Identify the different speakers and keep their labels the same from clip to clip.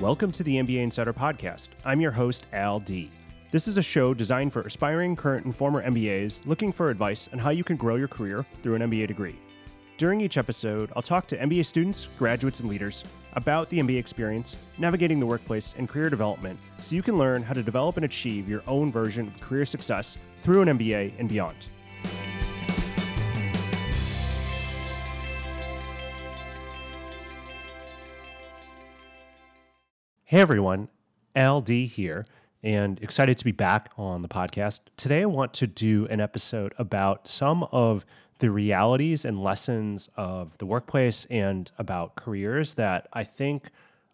Speaker 1: Welcome to the MBA Insider Podcast. I'm your host, Al Dea. This is a show designed for aspiring, current, and former MBAs looking for advice on how you can grow your career through an MBA degree. During each episode, I'll talk to MBA students, graduates, and leaders about the MBA experience, navigating the workplace, and career development so you can learn how to develop and achieve your own version of career success through an MBA and beyond. Hey everyone, Al Dea here, and excited to be back on the podcast. Today, I want to do an episode about some of the realities and lessons of the workplace and about careers that I think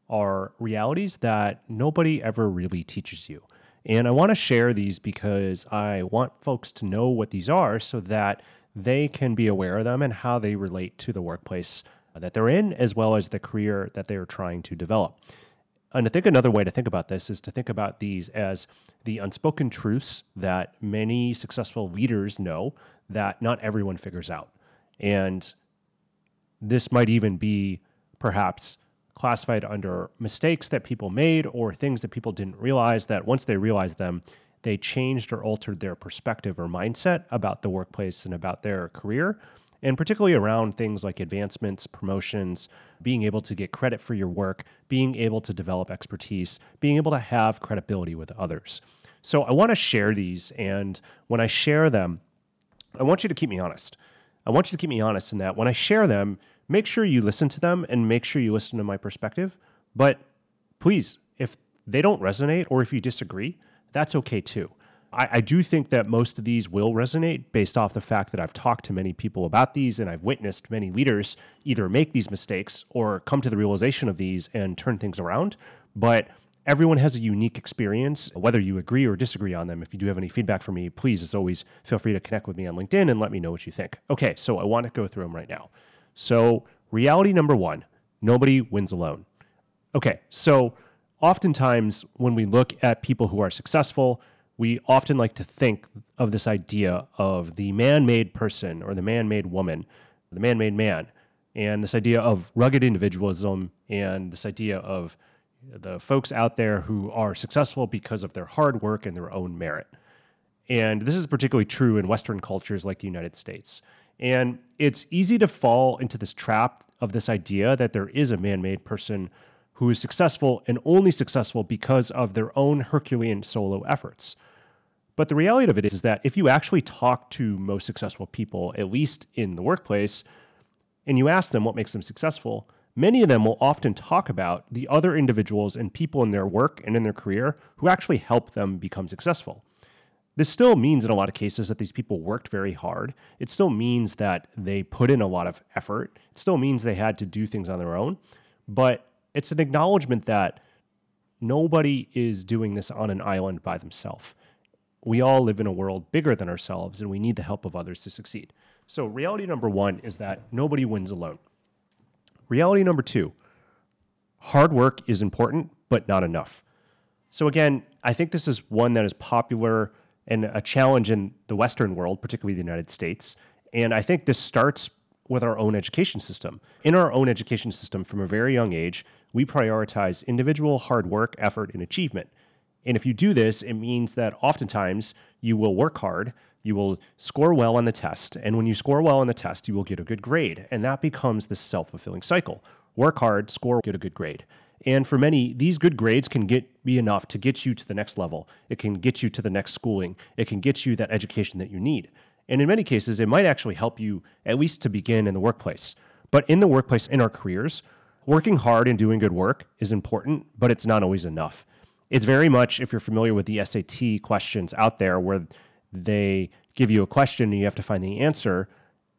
Speaker 1: are realities that nobody ever really teaches you. And I want to share these because I want folks to know what these are so that they can be aware of them and how they relate to the workplace that they're in, as well as the career that they are trying to develop. And I think another way to think about this is to think about these as the unspoken truths that many successful leaders know that not everyone figures out. And this might even be perhaps classified under mistakes that people made or things that people didn't realize that once they realized them, they changed or altered their perspective or mindset about the workplace and about their career and particularly around things like advancements, promotions, being able to get credit for your work, being able to develop expertise, being able to have credibility with others. So I want to share these. And when I share them, I want you to keep me honest. I want you to keep me honest in that when I share them, make sure you listen to them and make sure you listen to my perspective. But please, if they don't resonate or if you disagree, that's okay too. I, I, do think that most of these will resonate based off the fact that I've talked to many people about these and I've witnessed many leaders either make these mistakes or come to the realization of these and turn things around. But everyone has a unique experience, whether you agree or disagree on them. If you do have any feedback for me, please, as always, feel free to connect with me on LinkedIn and let me know what you think. Okay, so I want to go through them right now. So, reality number one nobody wins alone. Okay, so oftentimes when we look at people who are successful, we often like to think of this idea of the man made person or the man made woman, the man made man, and this idea of rugged individualism and this idea of the folks out there who are successful because of their hard work and their own merit. And this is particularly true in Western cultures like the United States. And it's easy to fall into this trap of this idea that there is a man made person who is successful and only successful because of their own Herculean solo efforts. But the reality of it is that if you actually talk to most successful people, at least in the workplace, and you ask them what makes them successful, many of them will often talk about the other individuals and people in their work and in their career who actually help them become successful. This still means in a lot of cases that these people worked very hard. It still means that they put in a lot of effort. It still means they had to do things on their own. But it's an acknowledgement that nobody is doing this on an island by themselves. We all live in a world bigger than ourselves, and we need the help of others to succeed. So, reality number one is that nobody wins alone. Reality number two hard work is important, but not enough. So, again, I think this is one that is popular and a challenge in the Western world, particularly the United States. And I think this starts with our own education system. In our own education system, from a very young age, we prioritize individual hard work, effort, and achievement. And if you do this, it means that oftentimes you will work hard, you will score well on the test. And when you score well on the test, you will get a good grade. And that becomes this self fulfilling cycle work hard, score, get a good grade. And for many, these good grades can get be enough to get you to the next level. It can get you to the next schooling. It can get you that education that you need. And in many cases, it might actually help you at least to begin in the workplace. But in the workplace, in our careers, working hard and doing good work is important, but it's not always enough. It's very much, if you're familiar with the SAT questions out there, where they give you a question and you have to find the answer,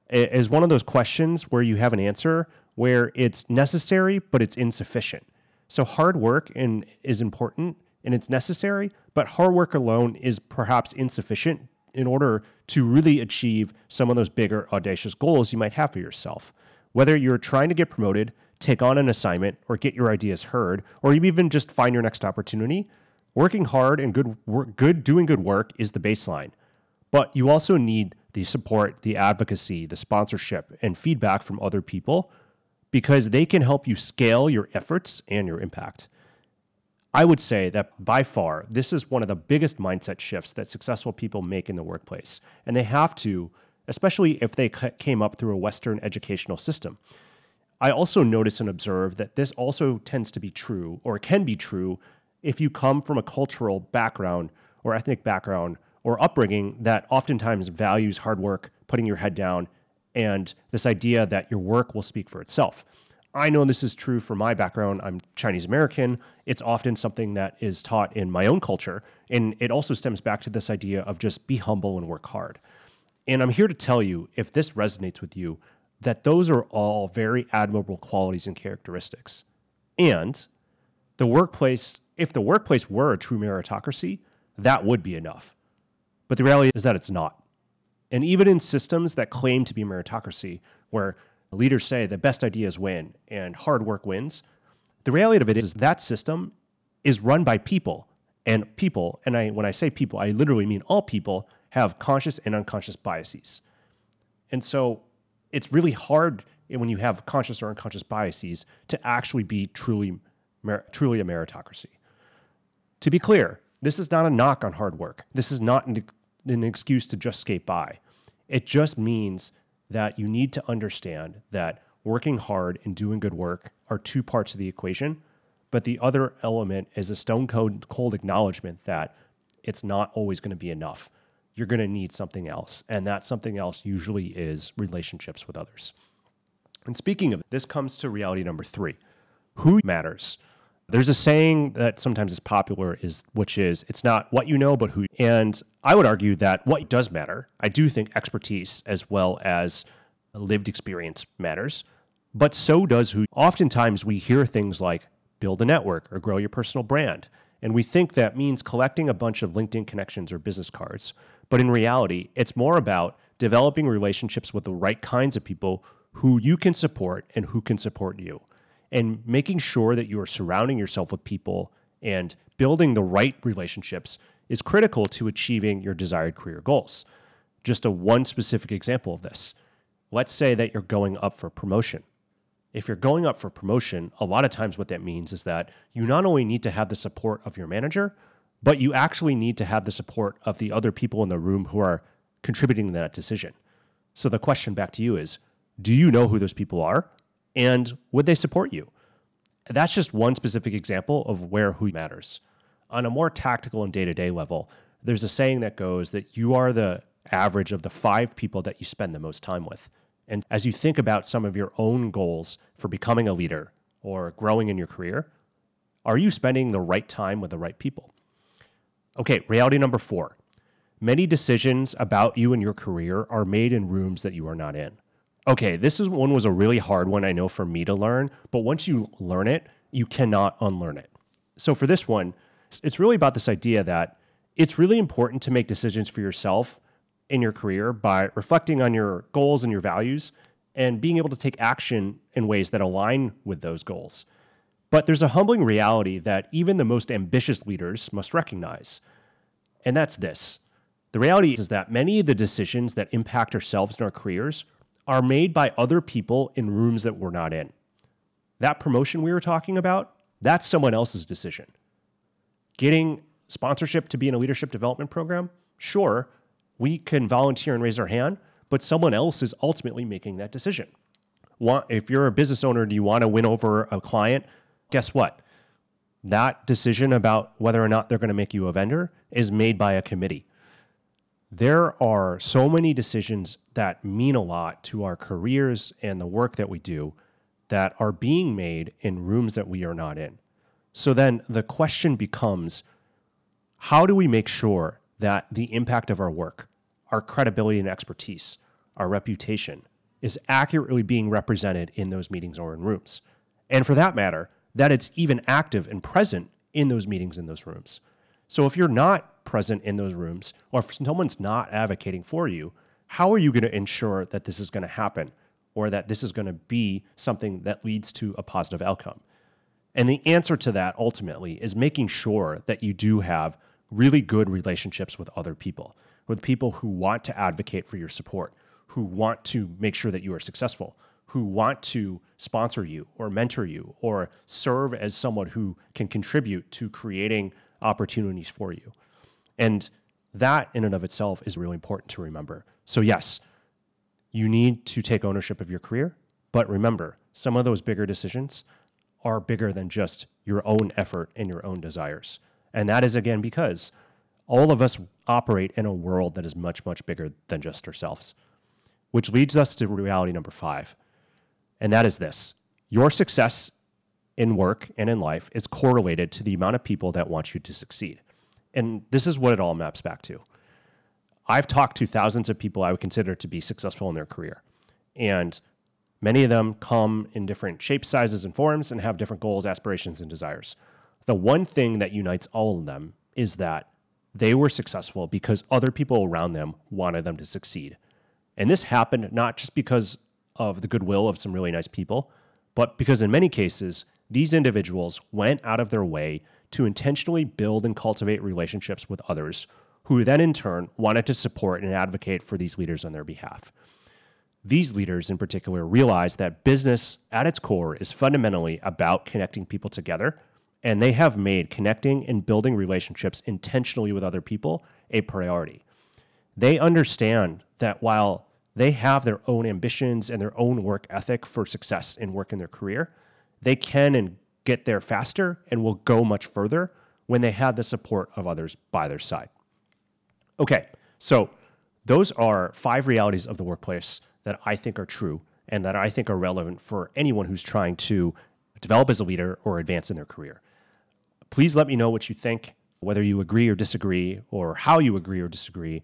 Speaker 1: is one of those questions where you have an answer where it's necessary, but it's insufficient. So hard work and is important and it's necessary, but hard work alone is perhaps insufficient in order to really achieve some of those bigger, audacious goals you might have for yourself. Whether you're trying to get promoted, take on an assignment, or get your ideas heard, or even just find your next opportunity, working hard and good work, good doing good work is the baseline. But you also need the support, the advocacy, the sponsorship, and feedback from other people because they can help you scale your efforts and your impact. I would say that by far, this is one of the biggest mindset shifts that successful people make in the workplace. And they have to, especially if they came up through a Western educational system. I also notice and observe that this also tends to be true, or can be true, if you come from a cultural background or ethnic background or upbringing that oftentimes values hard work, putting your head down, and this idea that your work will speak for itself. I know this is true for my background. I'm Chinese American. It's often something that is taught in my own culture. And it also stems back to this idea of just be humble and work hard. And I'm here to tell you, if this resonates with you, that those are all very admirable qualities and characteristics. And the workplace, if the workplace were a true meritocracy, that would be enough. But the reality is that it's not. And even in systems that claim to be meritocracy, where leaders say the best ideas win and hard work wins. The reality of it is that system is run by people, and people, and I when I say people, I literally mean all people have conscious and unconscious biases. And so it's really hard when you have conscious or unconscious biases to actually be truly truly a meritocracy. To be clear, this is not a knock on hard work. This is not an, an excuse to just skate by. It just means that you need to understand that working hard and doing good work are two parts of the equation. But the other element is a stone cold, cold acknowledgement that it's not always going to be enough. You're going to need something else. And that something else usually is relationships with others. And speaking of this comes to reality number three who matters. There's a saying that sometimes is popular is which is it's not what you know but who and I would argue that what does matter. I do think expertise as well as lived experience matters, but so does who. Oftentimes we hear things like build a network or grow your personal brand, and we think that means collecting a bunch of LinkedIn connections or business cards. But in reality, it's more about developing relationships with the right kinds of people who you can support and who can support you and making sure that you are surrounding yourself with people and building the right relationships is critical to achieving your desired career goals. Just a one specific example of this. Let's say that you're going up for promotion. If you're going up for promotion, a lot of times what that means is that you not only need to have the support of your manager, but you actually need to have the support of the other people in the room who are contributing to that decision. So the question back to you is do you know who those people are? And would they support you? That's just one specific example of where who matters. On a more tactical and day to day level, there's a saying that goes that you are the average of the five people that you spend the most time with. And as you think about some of your own goals for becoming a leader or growing in your career, are you spending the right time with the right people? Okay, reality number four many decisions about you and your career are made in rooms that you are not in okay, this is one was a really hard one I know for me to learn, but once you learn it, you cannot unlearn it. So for this one, it's really about this idea that it's really important to make decisions for yourself in your career by reflecting on your goals and your values and being able to take action in ways that align with those goals. But there's a humbling reality that even the most ambitious leaders must recognize. And that's this. The reality is that many of the decisions that impact ourselves in our careers are made by other people in rooms that we're not in. That promotion we were talking about, that's someone else's decision. Getting sponsorship to be in a leadership development program, sure, we can volunteer and raise our hand, but someone else is ultimately making that decision. If you're a business owner and you want to win over a client, guess what? That decision about whether or not they're going to make you a vendor is made by a committee there are so many decisions that mean a lot to our careers and the work that we do that are being made in rooms that we are not in. So then the question becomes how do we make sure that the impact of our work, our credibility and expertise, our reputation is accurately being represented in those meetings or in rooms? And for that matter, that it's even active and present in those meetings in those rooms. So if you're not present in those rooms, or if someone's not advocating for you, how are you going to ensure that this is going to happen or that this is going to be something that leads to a positive outcome? And the answer to that ultimately is making sure that you do have really good relationships with other people, with people who want to advocate for your support, who want to make sure that you are successful, who want to sponsor you or mentor you or serve as someone who can contribute to creating opportunities for you. And that in and of itself is really important to remember. So, yes, you need to take ownership of your career, but remember, some of those bigger decisions are bigger than just your own effort and your own desires. And that is again because all of us operate in a world that is much, much bigger than just ourselves, which leads us to reality number five. And that is this your success in work and in life is correlated to the amount of people that want you to succeed. And this is what it all maps back to. I've talked to thousands of people I would consider to be successful in their career. And many of them come in different shapes, sizes, and forms and have different goals, aspirations, and desires. The one thing that unites all of them is that they were successful because other people around them wanted them to succeed. And this happened not just because of the goodwill of some really nice people, but because in many cases, these individuals went out of their way to intentionally build and cultivate relationships with others who then in turn wanted to support and advocate for these leaders on their behalf. These leaders in particular realized that business at its core is fundamentally about connecting people together, and they have made connecting and building relationships intentionally with other people a priority. They understand that while they have their own ambitions and their own work ethic for success in work in their career, they can and get there faster and will go much further when they have the support of others by their side. Okay, so those are five realities of the workplace that I think are true and that I think are relevant for anyone who's trying to develop as a leader or advance in their career. Please let me know what you think, whether you agree or disagree, or how you agree or disagree,